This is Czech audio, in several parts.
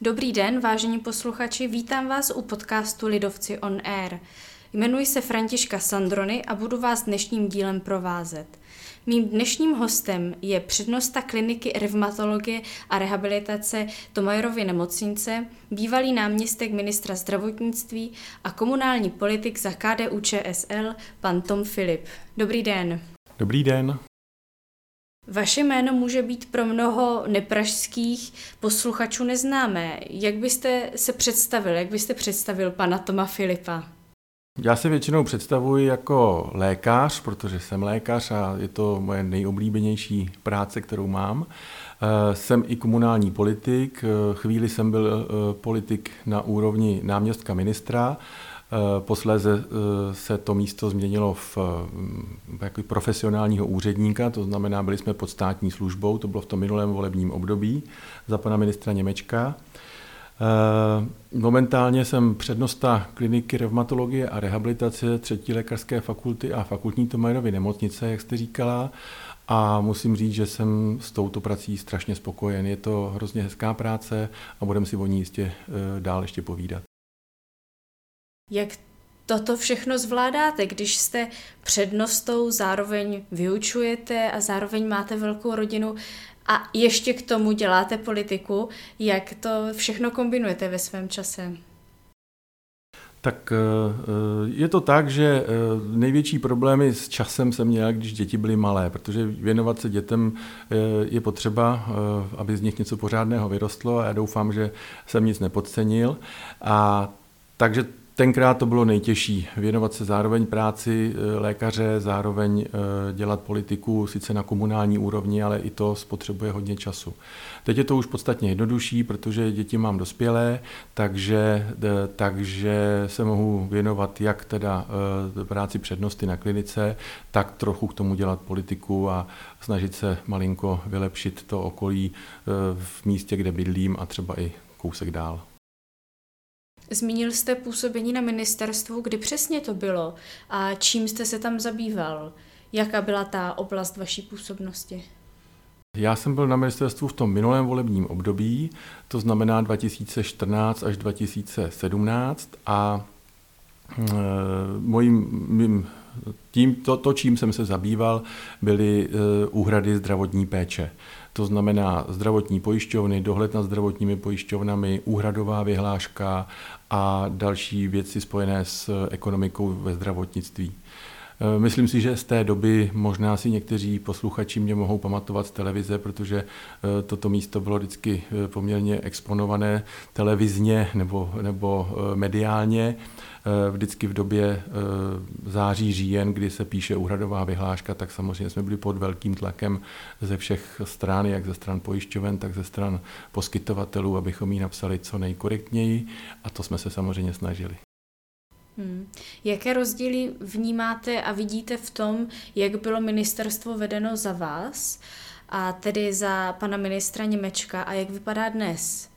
Dobrý den, vážení posluchači, vítám vás u podcastu Lidovci on Air. Jmenuji se Františka Sandrony a budu vás dnešním dílem provázet. Mým dnešním hostem je přednosta kliniky revmatologie a rehabilitace Tomajerovy nemocnice, bývalý náměstek ministra zdravotnictví a komunální politik za KDU ČSL, pan Tom Filip. Dobrý den. Dobrý den. Vaše jméno může být pro mnoho nepražských posluchačů neznámé. Jak byste se představil, jak byste představil pana Toma Filipa? Já se většinou představuji jako lékař, protože jsem lékař a je to moje nejoblíbenější práce, kterou mám. Eh, jsem i komunální politik, eh, chvíli jsem byl eh, politik na úrovni náměstka ministra, Posléze se to místo změnilo v jako profesionálního úředníka, to znamená, byli jsme pod státní službou, to bylo v tom minulém volebním období za pana ministra Němečka. Eh, momentálně jsem přednosta kliniky revmatologie a rehabilitace třetí lékařské fakulty a fakultní Tomajerovy nemocnice, jak jste říkala. A musím říct, že jsem s touto prací strašně spokojen. Je to hrozně hezká práce a budeme si o ní jistě eh, dál ještě povídat. Jak toto všechno zvládáte, když jste přednostou, zároveň vyučujete a zároveň máte velkou rodinu a ještě k tomu děláte politiku, jak to všechno kombinujete ve svém čase? Tak eh, je to tak, že eh, největší problémy s časem jsem měl, když děti byly malé, protože věnovat se dětem eh, je potřeba, aby z nich něco pořádného vyrostlo a já doufám, že jsem nic nepodcenil. A takže Tenkrát to bylo nejtěžší, věnovat se zároveň práci eh, lékaře, zároveň eh, dělat politiku, sice na komunální úrovni, ale i to spotřebuje hodně času. Teď je to už podstatně jednodušší, protože děti mám dospělé, takže, eh, takže se mohu věnovat jak teda práci přednosti na klinice, tak trochu k tomu dělat politiku a snažit se malinko vylepšit to okolí v místě, kde bydlím a třeba i kousek dál. Zmínil jste působení na ministerstvu, kdy přesně to bylo a čím jste se tam zabýval? Jaká byla ta oblast vaší působnosti? Já jsem byl na ministerstvu v tom minulém volebním období, to znamená 2014 až 2017 a e, mojím, mým, tím, to, to, čím jsem se zabýval, byly e, úhrady zdravotní péče. To znamená zdravotní pojišťovny, dohled nad zdravotními pojišťovnami, úhradová vyhláška a další věci spojené s ekonomikou ve zdravotnictví. E, myslím si, že z té doby možná si někteří posluchači mě mohou pamatovat z televize, protože e, toto místo bylo vždycky e, poměrně exponované televizně nebo, nebo mediálně. Eh, vždycky v době eh, září, říjen, kdy se píše úhradová vyhláška, tak samozřejmě jsme byli pod velkým tlakem ze všech stran, jak ze stran pojišťoven, tak ze stran poskytovatelů, abychom ji napsali co nejkorektněji a to jsme se samozřejmě snažili. Hmm. Jaké rozdíly vnímáte a vidíte v tom, jak bylo ministerstvo vedeno za vás, a tedy za pana ministra Němečka, a jak vypadá dnes?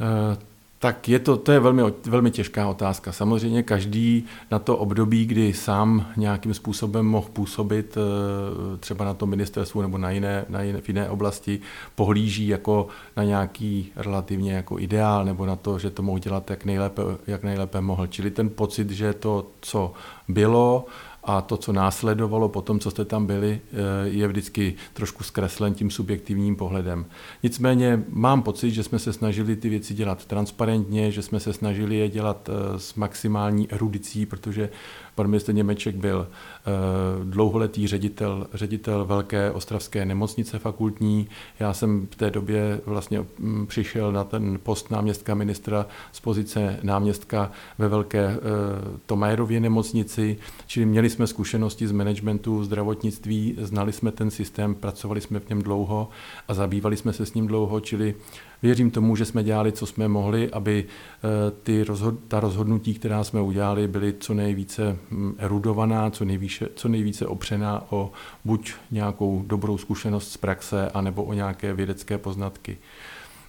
Uh, tak je to, to je velmi, velmi těžká otázka. Samozřejmě každý na to období, kdy sám nějakým způsobem mohl působit eh, třeba na tom ministerstvu nebo na jiné, na jiné, v jiné oblasti, pohlíží jako na nějaký relativně jako ideál nebo na to, že to mohl dělat jak nejlépe, jak nejlépe mohl. Čili ten pocit, že to, co bylo, a to, co následovalo po tom, co jste tam byli, eh, je vždycky trošku zkreslen tím subjektivním pohledem. Nicméně mám pocit, že jsme se snažili ty věci dělat transparentně, že jsme se snažili je dělat eh, s maximální erudicí, protože pan ministr Němeček byl eh, dlouholetý ředitel, ředitel velké ostravské nemocnice fakultní. Já jsem v té době vlastně mm, přišel na ten post náměstka ministra z pozice náměstka ve velké Tomajerově nemocnici, čili měli jsme zkušenosti z managementu zdravotnictví, znali jsme ten systém, pracovali jsme v něm dlouho a zabývali jsme se s ním dlouho, čili věřím tomu, že jsme dělali, co jsme mohli, aby eh, ty rozhod, ta rozhodnutí, která jsme udělali, byly co nejvíce hm, erudovaná, co nejvíce, co nejvíce opřená o buď nějakou dobrou zkušenost z praxe, anebo o nějaké vědecké poznatky.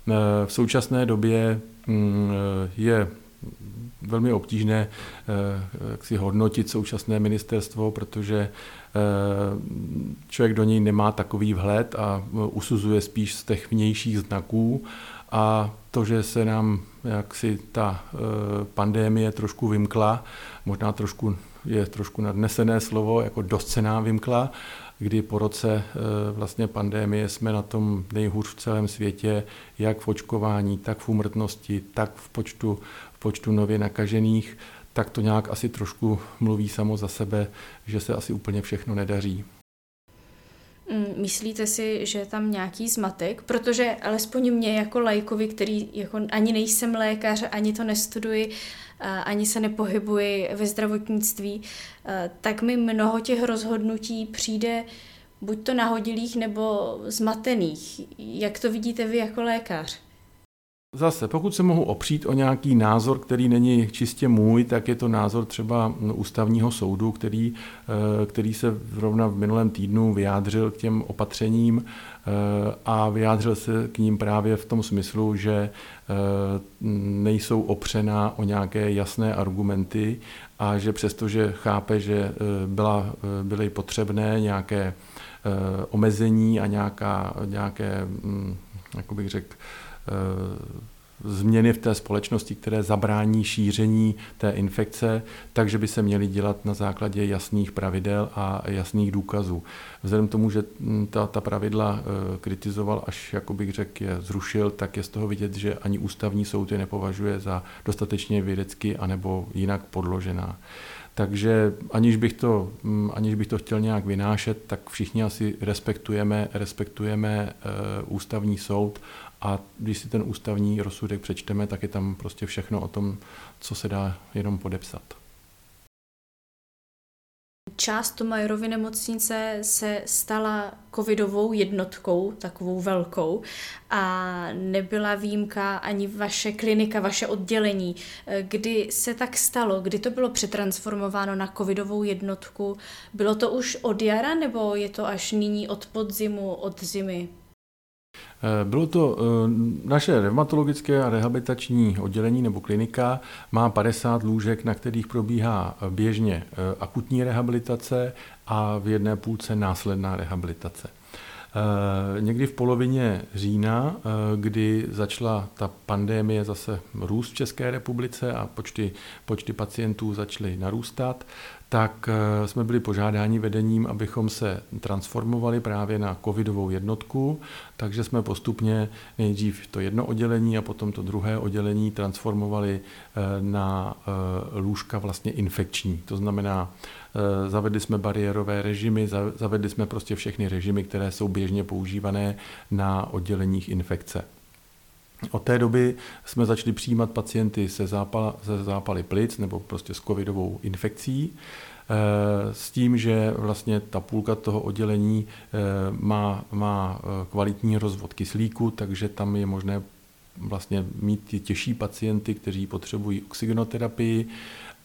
Eh, v současné době hm, je velmi obtížné jak si hodnotit současné ministerstvo, protože člověk do něj nemá takový vhled a usuzuje spíš z těch vnějších znaků. A to, že se nám jaksi ta pandémie trošku vymkla, možná trošku je trošku nadnesené slovo, jako dost se nám vymkla, kdy po roce eh, vlastně pandémie jsme na tom nejhůř v celém světě, jak v očkování, tak v úmrtnosti, tak v počtu, počtu nově nakažených, tak to nějak asi trošku mluví samo za sebe, že se asi úplně všechno nedaří. Mm, myslíte si, že je tam nějaký zmatek? Protože alespoň mě jako lajkovi, který jako ani nejsem lékař, ani to nestuduji, ani se nepohybuji ve zdravotnictví, tak mi mnoho těch rozhodnutí přijde buď to nahodilých nebo zmatených. Jak to vidíte vy jako lékař? Zase, pokud se mohu opřít o nějaký názor, který není čistě můj, tak je to názor třeba ústavního soudu, který, eh, který se zrovna v minulém týdnu vyjádřil k těm opatřením eh, a vyjádřil se k ním právě v tom smyslu, že eh, nejsou opřená o nějaké jasné argumenty a že přestože chápe, že byla, byly potřebné nějaké omezení a nějaká, nějaké, hm, jak bych řekl, změny v té společnosti, které zabrání šíření té infekce, takže by se měly dělat na základě jasných pravidel a jasných důkazů. Vzhledem k tomu, že hm, ta, ta pravidla eh, kritizoval, až jako bych řekl, je zrušil, tak je z toho vidět, že ani ústavní soud je nepovažuje za dostatečně vědecky anebo jinak podložená. Takže aniž bych, to, hm, aniž bych to chtěl nějak vynášet, tak všichni asi respektujeme, respektujeme uh, ústavní soud a když si ten ústavní rozsudek přečteme, tak je tam prostě všechno o tom, co se dá jenom podepsat. Část Tomajerovy nemocnice se stala covidovou jednotkou, takovou velkou, a nebyla výjimka ani vaše klinika, vaše oddělení. Kdy se tak stalo? Kdy to bylo přetransformováno na covidovou jednotku? Bylo to už od jara nebo je to až nyní od podzimu, od zimy? Eh, bylo to eh, naše reumatologické a rehabilitační oddělení nebo klinika má 50 lůžek, na kterých probíhá běžně eh, akutní rehabilitace a v jedné půlce následná rehabilitace. Někdy v polovině října, kdy začala ta pandémie zase růst v České republice a počty, počty pacientů začaly narůstat, tak eh, jsme byli požádáni vedením, abychom se transformovali právě na covidovou jednotku, takže jsme postupně nejdřív to jedno oddělení a potom to druhé oddělení transformovali eh, na eh, lůžka vlastně infekční. To znamená, zavedli jsme bariérové režimy, zavedli jsme prostě všechny režimy, které jsou běžně používané na odděleních infekce. Od té doby jsme začali přijímat pacienty se, zápal, se zápaly plic nebo prostě s covidovou infekcí eh, s tím, že vlastně ta půlka toho oddělení eh, má, má eh, kvalitní rozvod kyslíku, takže tam je možné vlastně mít ty těžší pacienty, kteří potřebují oxygenoterapii,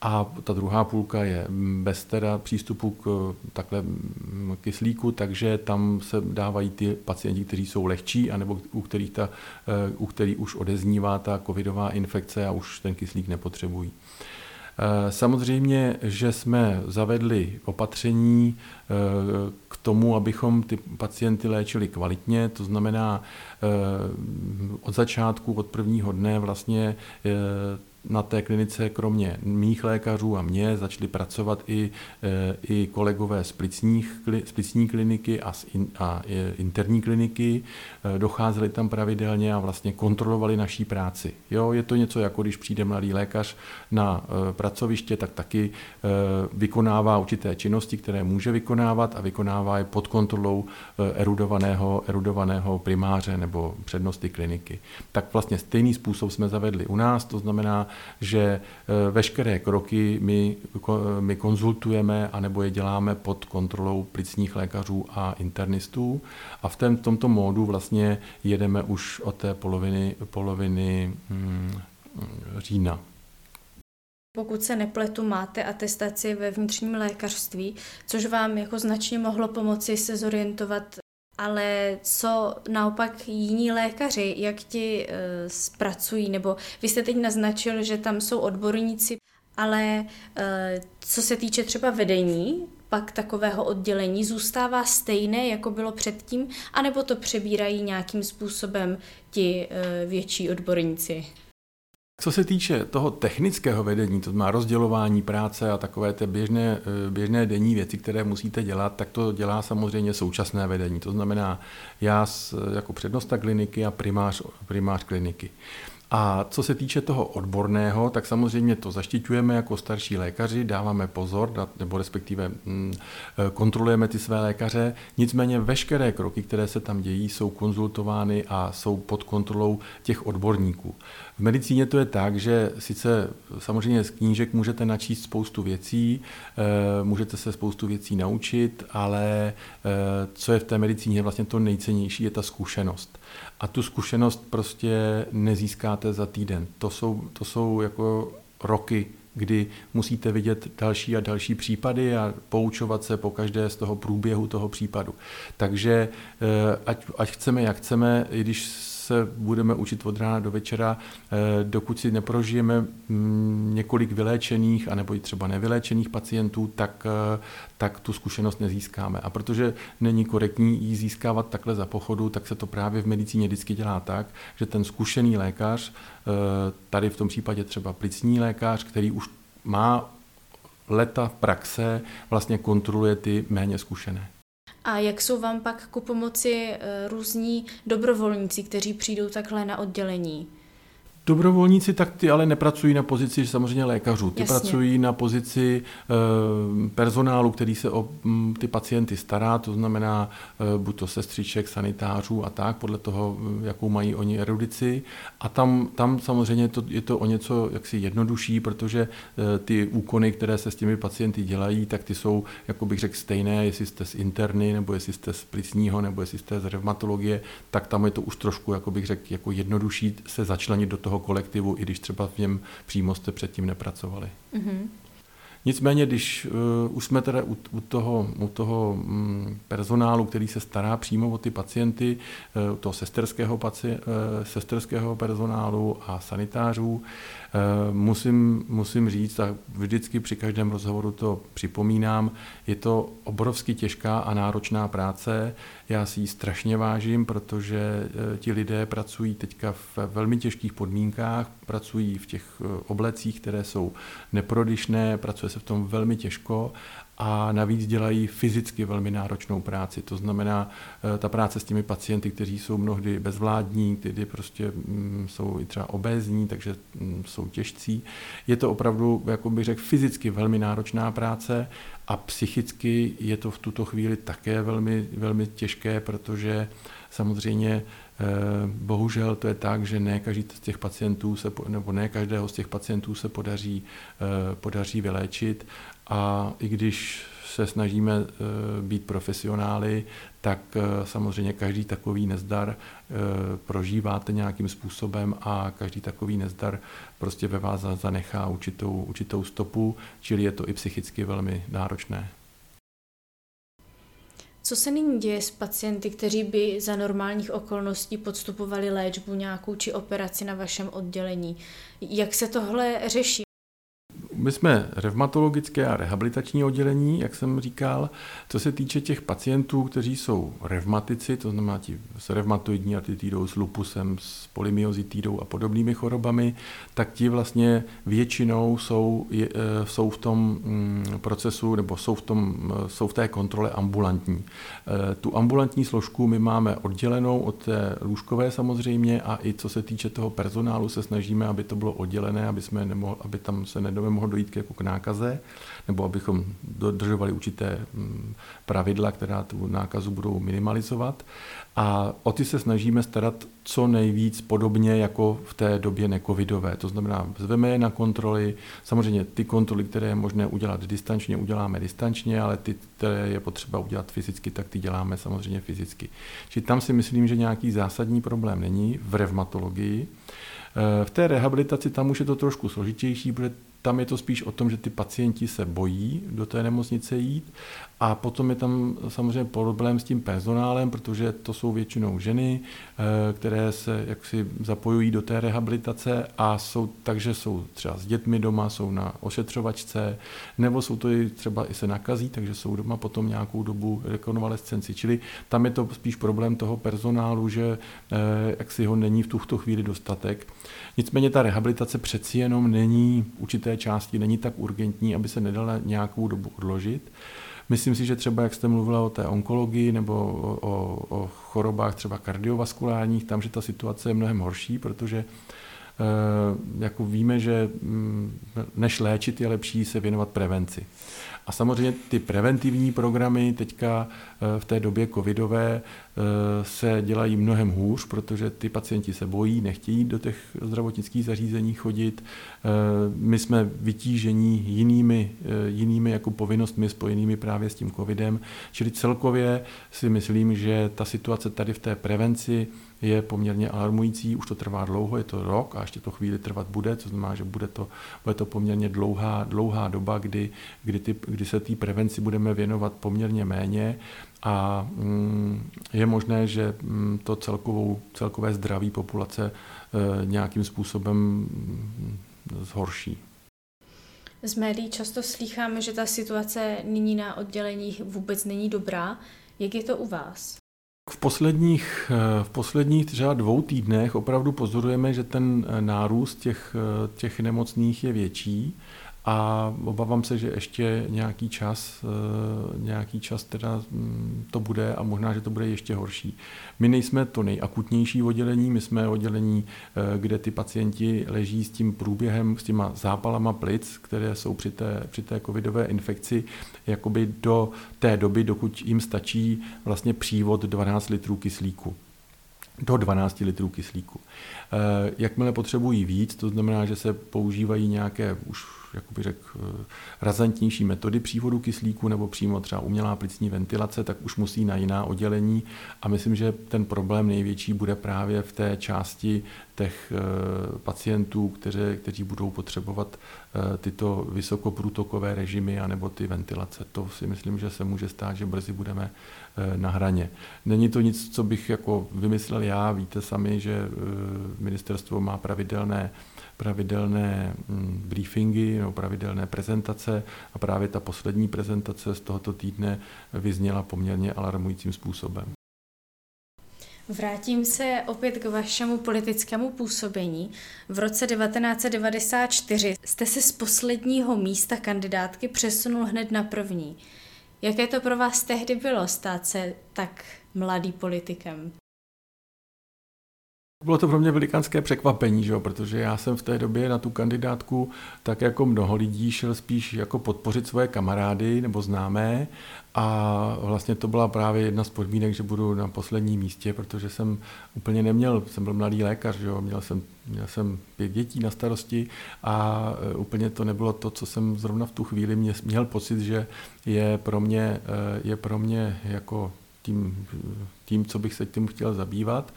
a ta druhá půlka je bez teda přístupu k takhle kyslíku, takže tam se dávají ty pacienti, kteří jsou lehčí, anebo u kterých, ta, eh, u kterých už odeznívá ta covidová infekce a už ten kyslík nepotřebují. Eh, samozřejmě, že jsme zavedli opatření eh, k tomu, abychom ty pacienty léčili kvalitně, to znamená od začátku, od prvního dne vlastně na té klinice kromě mých lékařů a mě začali pracovat i, e, i kolegové z, plicních, z plicní kliniky a, z in, a interní kliniky. E, docházeli tam pravidelně a vlastně kontrolovali naší práci. Jo, je to něco jako když přijde mladý lékař na pracoviště, tak taky vykonává určité činnosti, které může vykonávat a vykonává je pod kontrolou erudovaného, erudovaného primáře nebo přednosti kliniky. Tak vlastně stejný způsob jsme zavedli u nás, to znamená, že eh, veškeré kroky my, my konzultujeme anebo je děláme pod kontrolou plicních lékařů a internistů a v tém, tomto módu vlastně jedeme už od té poloviny, poloviny hmm, října. Pokud se nepletu, máte atestaci ve vnitřním lékařství, což vám jako značně mohlo pomoci se zorientovat Ale co naopak jiní lékaři, jak ti uh, zpracují, nebo vy jste teď naznačil, že tam jsou odborníci, ale uh, co se týče třeba vedení, pak takového oddělení zůstává stejné, jako bylo předtím, anebo to přebírají nějakým způsobem ti uh, větší odborníci? Co se týče toho technického vedení, to znamená rozdělování práce a takové ty běžné, eh, běžné denní věci, které musíte dělat, tak to dělá samozřejmě současné vedení. To znamená já jako přednosta kliniky a primář, primář kliniky. A co se týče toho odborného, tak samozřejmě to zaštiťujeme jako starší lékaři, dáváme pozor, nebo respektive mm, eh, kontrolujeme ty své lékaře. Nicméně veškeré kroky, které se tam dějí, jsou konzultovány a jsou pod kontrolou těch odborníků. V medicíně to je tak, že sice samozřejmě z knížek můžete načíst spoustu věcí, eh, můžete se spoustu věcí naučit, ale eh, co je v té medicíně vlastně to nejcennější, je ta zkušenost. A tu zkušenost prostě nezískáte za týden. To jsou, to jsou jako roky, kdy musíte vidět další a další případy a poučovat se po každé z toho průběhu toho případu. Takže eh, ať, ať chceme, jak chceme, i když se budeme učit od rána do večera, eh, dokud si neprožijeme mm, několik vyléčených anebo i třeba nevyléčených pacientů, tak, eh, tak tu zkušenost nezískáme. A protože není korektní ji získávat takhle za pochodu, tak se to právě v medicíně vždycky dělá tak, že ten zkušený lékař, eh, tady v tom případě třeba plicní lékař, který už má leta praxe, vlastně kontroluje ty méně zkušené. A jak jsou vám pak ku pomoci eh, různí dobrovolníci, kteří přijdou takhle na oddělení? Dobrovolníci tak ty ale nepracují na pozici samozřejmě lékařů, ty Jasně. pracují na pozici e, personálu, který se o m, mm, ty pacienty stará, to znamená e, buď to sestřiček, sanitářů a tak, podle toho, eh, jakou mají oni erudici. A tam, tam samozřejmě to, je to o něco jaksi jednodušší, protože e, ty úkony, které se s těmi pacienty dělají, tak ty jsou, jako bych řekl, stejné, jestli jste z interny, nebo jestli jste z plicního, nebo jestli jste z reumatologie, tak tam je to už trošku, jako bych řekl, jako jednodušší se začlenit do toho toho kolektivu, i když třeba v něm přímo jste předtím nepracovali. Mm-hmm. Nicméně, když uh, už jsme teda u, u toho, u toho um, personálu, který se stará přímo o ty pacienty, uh, toho sesterského, paci, uh, sesterského personálu a sanitářů, uh, musím, musím říct, a vždycky při každém rozhovoru to připomínám, je to obrovsky těžká a náročná práce. Já si ji strašně vážím, protože eh, ti lidé pracují teďka v velmi těžkých podmínkách, pracují v těch eh, oblecích, které jsou neprodyšné, pracuje se v tom velmi těžko a navíc dělají fyzicky velmi náročnou práci. To znamená, eh, ta práce s těmi pacienty, kteří jsou mnohdy bezvládní, kteří prostě mm, jsou i třeba obézní, takže mm, jsou těžcí. Je to opravdu, jako bych řekl, fyzicky velmi náročná práce a psychicky je to v tuto chvíli také velmi, velmi těžké, protože samozřejmě eh, bohužel to je tak, že ne každý z těch pacientů se, nebo ne každého z těch pacientů se podaří, eh, podaří vyléčit a i když se snažíme eh, být profesionály, tak samozřejmě každý takový nezdar prožíváte nějakým způsobem a každý takový nezdar prostě ve vás zanechá určitou, určitou stopu, čili je to i psychicky velmi náročné. Co se nyní děje s pacienty, kteří by za normálních okolností podstupovali léčbu nějakou či operaci na vašem oddělení? Jak se tohle řeší? My jsme revmatologické a rehabilitační oddělení, jak jsem říkal. Co se týče těch pacientů, kteří jsou revmatici, to znamená ti s revmatoidní artritidou, s lupusem, s polymyozitidou a podobnými chorobami, tak ti vlastně většinou jsou, eh, jsou v tom mm, procesu nebo jsou v, tom, eh, jsou v té kontrole ambulantní. Eh, tu ambulantní složku my máme oddělenou od té lůžkové samozřejmě a i co se týče toho personálu se snažíme, aby to bylo oddělené, aby, jsme nemohli, aby tam se nemohlo dojít jako k nákaze, nebo abychom dodržovali určité mm, pravidla, která tu nákazu budou minimalizovat. A o ty se snažíme starat co nejvíc podobně jako v té době necovidové. To znamená, zveme je na kontroly. Samozřejmě ty kontroly, které je možné udělat distančně, uděláme distančně, ale ty, které je potřeba udělat fyzicky, tak ty děláme samozřejmě fyzicky. Čili tam si myslím, že nějaký zásadní problém není v revmatologii. V té rehabilitaci tam už je to trošku složitější, protože tam je to spíš o tom, že ty pacienti se bojí do té nemocnice jít a potom je tam samozřejmě problém s tím personálem, protože to jsou většinou ženy, eh, které se jaksi zapojují do té rehabilitace a jsou, takže jsou třeba s dětmi doma, jsou na ošetřovačce, nebo jsou to i třeba i se nakazí, takže jsou doma potom nějakou dobu rekonvalescenci. Čili tam je to spíš problém toho personálu, že eh, jak si ho není v tuto chvíli dostatek. Nicméně ta rehabilitace přeci jenom není určité části, není tak urgentní, aby se nedala nějakou dobu odložit. Myslím si, že třeba, jak jste mluvila o té onkologii nebo o, o, chorobách třeba kardiovaskulárních, tam, že ta situace je mnohem horší, protože e, jako víme, že mm, než léčit je lepší se věnovat prevenci. A samozřejmě ty preventivní programy teďka eh, v té době covidové eh, se dělají mnohem hůř, protože ty pacienti se bojí, nechtějí do těch zdravotnických zařízení chodit. Eh, my jsme vytížení jinými, jinými jako povinnostmi spojenými právě s tím covidem, čili celkově si myslím, že ta situace tady v té prevenci je poměrně alarmující, už to trvá dlouho, je to rok a ještě to chvíli trvat bude, to znamená, že bude to, bude to poměrně dlouhá, dlouhá doba, kdy, kdy, ty, kdy se té prevenci budeme věnovat poměrně méně a mm, je možné, že mm, to celkovou, celkové zdraví populace e, nějakým způsobem mm, zhorší. Z médií často slýcháme, že ta situace nyní na odděleních vůbec není dobrá. Jak je to u vás? V posledních, v posledních třeba dvou týdnech opravdu pozorujeme, že ten nárůst těch, těch nemocných je větší a obávám se, že ještě nějaký čas, eh, nějaký čas teda mm, to bude a možná, že to bude ještě horší. My nejsme to nejakutnější oddělení, my jsme oddělení, eh, kde ty pacienti leží s tím průběhem, s těma zápalama plic, které jsou při té, při té covidové infekci, jakoby do té doby, dokud jim stačí vlastně přívod 12 litrů kyslíku do 12 litrů kyslíku. Eh, jakmile potřebují víc, to znamená, že se používají nějaké už jak bych řekl, eh, razantnější metody přívodu kyslíku nebo přímo třeba umělá plicní ventilace, tak už musí na jiná oddělení a myslím, že ten problém největší bude právě v té části těch eh, pacientů, kteří, kteří budou potřebovat tyto vysokoprůtokové režimy anebo ty ventilace. To si myslím, že se může stát, že brzy budeme na hraně. Není to nic, co bych jako vymyslel já, víte sami, že ministerstvo má pravidelné pravidelné mm, briefingy nebo pravidelné prezentace a právě ta poslední prezentace z tohoto týdne vyzněla poměrně alarmujícím způsobem. Vrátím se opět k vašemu politickému působení. V roce 1994 jste se z posledního místa kandidátky přesunul hned na první. Jaké to pro vás tehdy bylo stát se tak mladý politikem? Bylo to pro mě velikánské překvapení, že? protože já jsem v té době na tu kandidátku, tak jako mnoho lidí, šel spíš jako podpořit svoje kamarády nebo známé a vlastně to byla právě jedna z podmínek, že budu na posledním místě, protože jsem úplně neměl, jsem byl mladý lékař, že? Měl, jsem, měl jsem pět dětí na starosti a e, úplně to nebylo to, co jsem zrovna v tu chvíli mě, měl pocit, že je pro mě, e, je pro mě jako tím, tím, co bych se tím chtěl zabývat.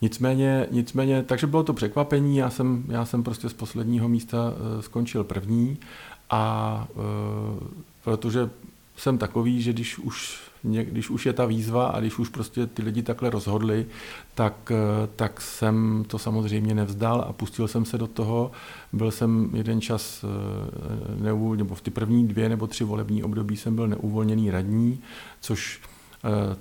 Nicméně, nicméně, takže bylo to překvapení, já jsem, já jsem prostě z posledního místa eh, skončil první a eh, protože jsem takový, že když už, když už je ta výzva a když už prostě ty lidi takhle rozhodli, tak, eh, tak jsem to samozřejmě nevzdal a pustil jsem se do toho. Byl jsem jeden čas, nebo v ty první dvě nebo tři volební období jsem byl neuvolněný radní, což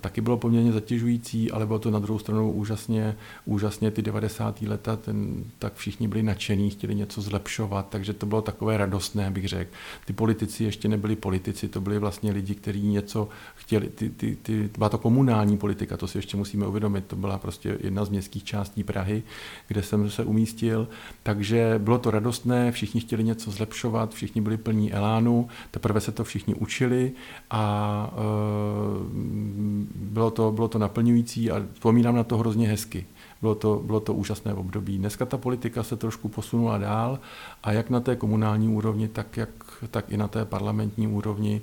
taky bylo poměrně zatěžující, ale bylo to na druhou stranu úžasně, úžasně ty 90. leta, ten, tak všichni byli nadšení, chtěli něco zlepšovat, takže to bylo takové radostné, bych řekl. Ty politici ještě nebyli politici, to byli vlastně lidi, kteří něco chtěli, ty, ty, ty, byla to komunální politika, to si ještě musíme uvědomit, to byla prostě jedna z městských částí Prahy, kde jsem se umístil, takže bylo to radostné, všichni chtěli něco zlepšovat, všichni byli plní elánu, teprve se to všichni učili a e, bylo to, bylo to naplňující a vzpomínám na to hrozně hezky. Bylo to, bylo to úžasné období. Dneska ta politika se trošku posunula dál a jak na té komunální úrovni, tak, jak, tak i na té parlamentní úrovni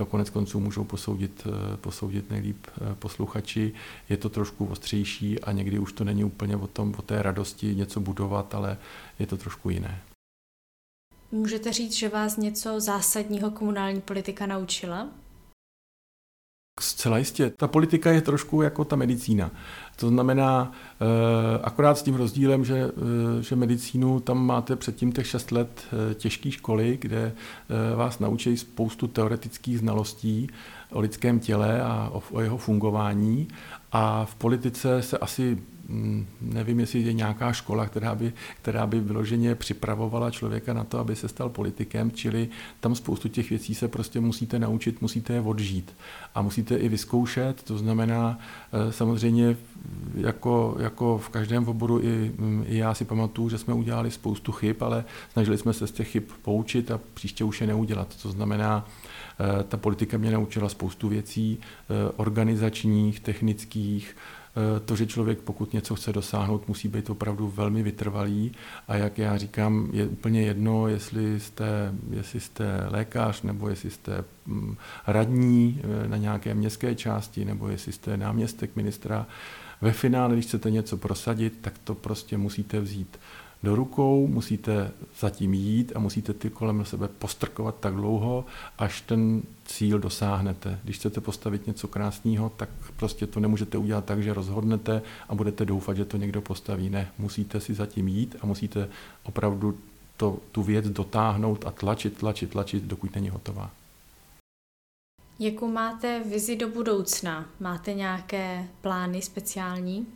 to konec konců můžou posoudit, posoudit nejlíp eh, posluchači. Je to trošku ostřejší a někdy už to není úplně o, tom, o té radosti něco budovat, ale je to trošku jiné. Můžete říct, že vás něco zásadního komunální politika naučila? Zcela jistě. Ta politika je trošku jako ta medicína. To znamená, eh, akorát s tím rozdílem, že, eh, že medicínu tam máte předtím těch 6 let eh, těžké školy, kde vás naučí spoustu teoretických znalostí o lidském těle a o, o jeho fungování. A v politice se asi Mm, nevím, jestli je nějaká škola, která by, která by vyloženě připravovala člověka na to, aby se stal politikem, čili tam spoustu těch věcí se prostě musíte naučit, musíte je odžít a musíte i vyzkoušet, to znamená eh, samozřejmě jako, jako v každém oboru i, mm, i já si pamatuju, že jsme udělali spoustu chyb, ale snažili jsme se z těch chyb poučit a příště už je neudělat. To znamená, eh, ta politika mě naučila spoustu věcí eh, organizačních, technických, Eh, to, že člověk, pokud něco chce dosáhnout, musí být opravdu velmi vytrvalý a jak já říkám, je úplně jedno, jestli jste, jestli jste lékař nebo jestli jste mm, radní na nějaké městské části nebo jestli jste náměstek ministra. Ve finále, když chcete něco prosadit, tak to prostě musíte vzít do rukou, musíte zatím jít a musíte ty kolem sebe postrkovat tak dlouho, až ten cíl dosáhnete. Když chcete postavit něco krásného, tak prostě to nemůžete udělat tak, že rozhodnete a budete doufat, že to někdo postaví. Ne, musíte si zatím jít a musíte opravdu to, tu věc dotáhnout a tlačit, tlačit, tlačit, dokud není hotová. Jakou máte vizi do budoucna? Máte nějaké plány speciální?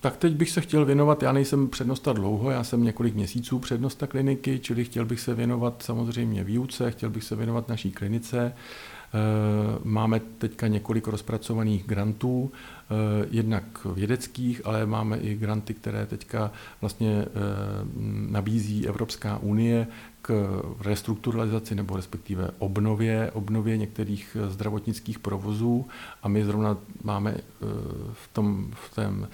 Tak teď bych se chtěl věnovat, já nejsem přednosta dlouho, já jsem několik měsíců přednosta kliniky, čili chtěl bych se věnovat samozřejmě výuce, chtěl bych se věnovat naší klinice. Eh, máme teďka několik rozpracovaných grantů, eh, jednak vědeckých, ale máme i granty, které teďka vlastně eh, nabízí Evropská unie k restrukturalizaci nebo respektive obnově, obnově některých zdravotnických provozů a my zrovna máme v tom, v tom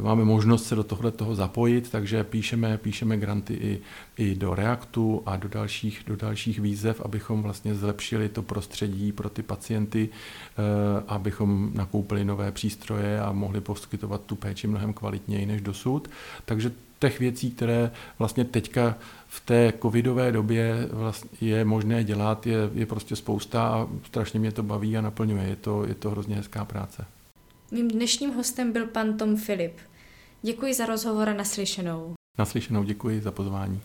máme možnost se do tohle toho zapojit, takže píšeme, píšeme granty i, i do Reaktu a do dalších, do dalších výzev, abychom vlastně zlepšili to prostředí pro ty pacienty, eh, abychom nakoupili nové přístroje a mohli poskytovat tu péči mnohem kvalitněji než dosud. Takže těch věcí, které vlastně teďka v té covidové době vlastně je možné dělat, je, je prostě spousta a strašně mě to baví a naplňuje. Je to, je to hrozně hezká práce. Mým dnešním hostem byl pan Tom Filip. Děkuji za rozhovor a naslyšenou. Naslyšenou děkuji za pozvání.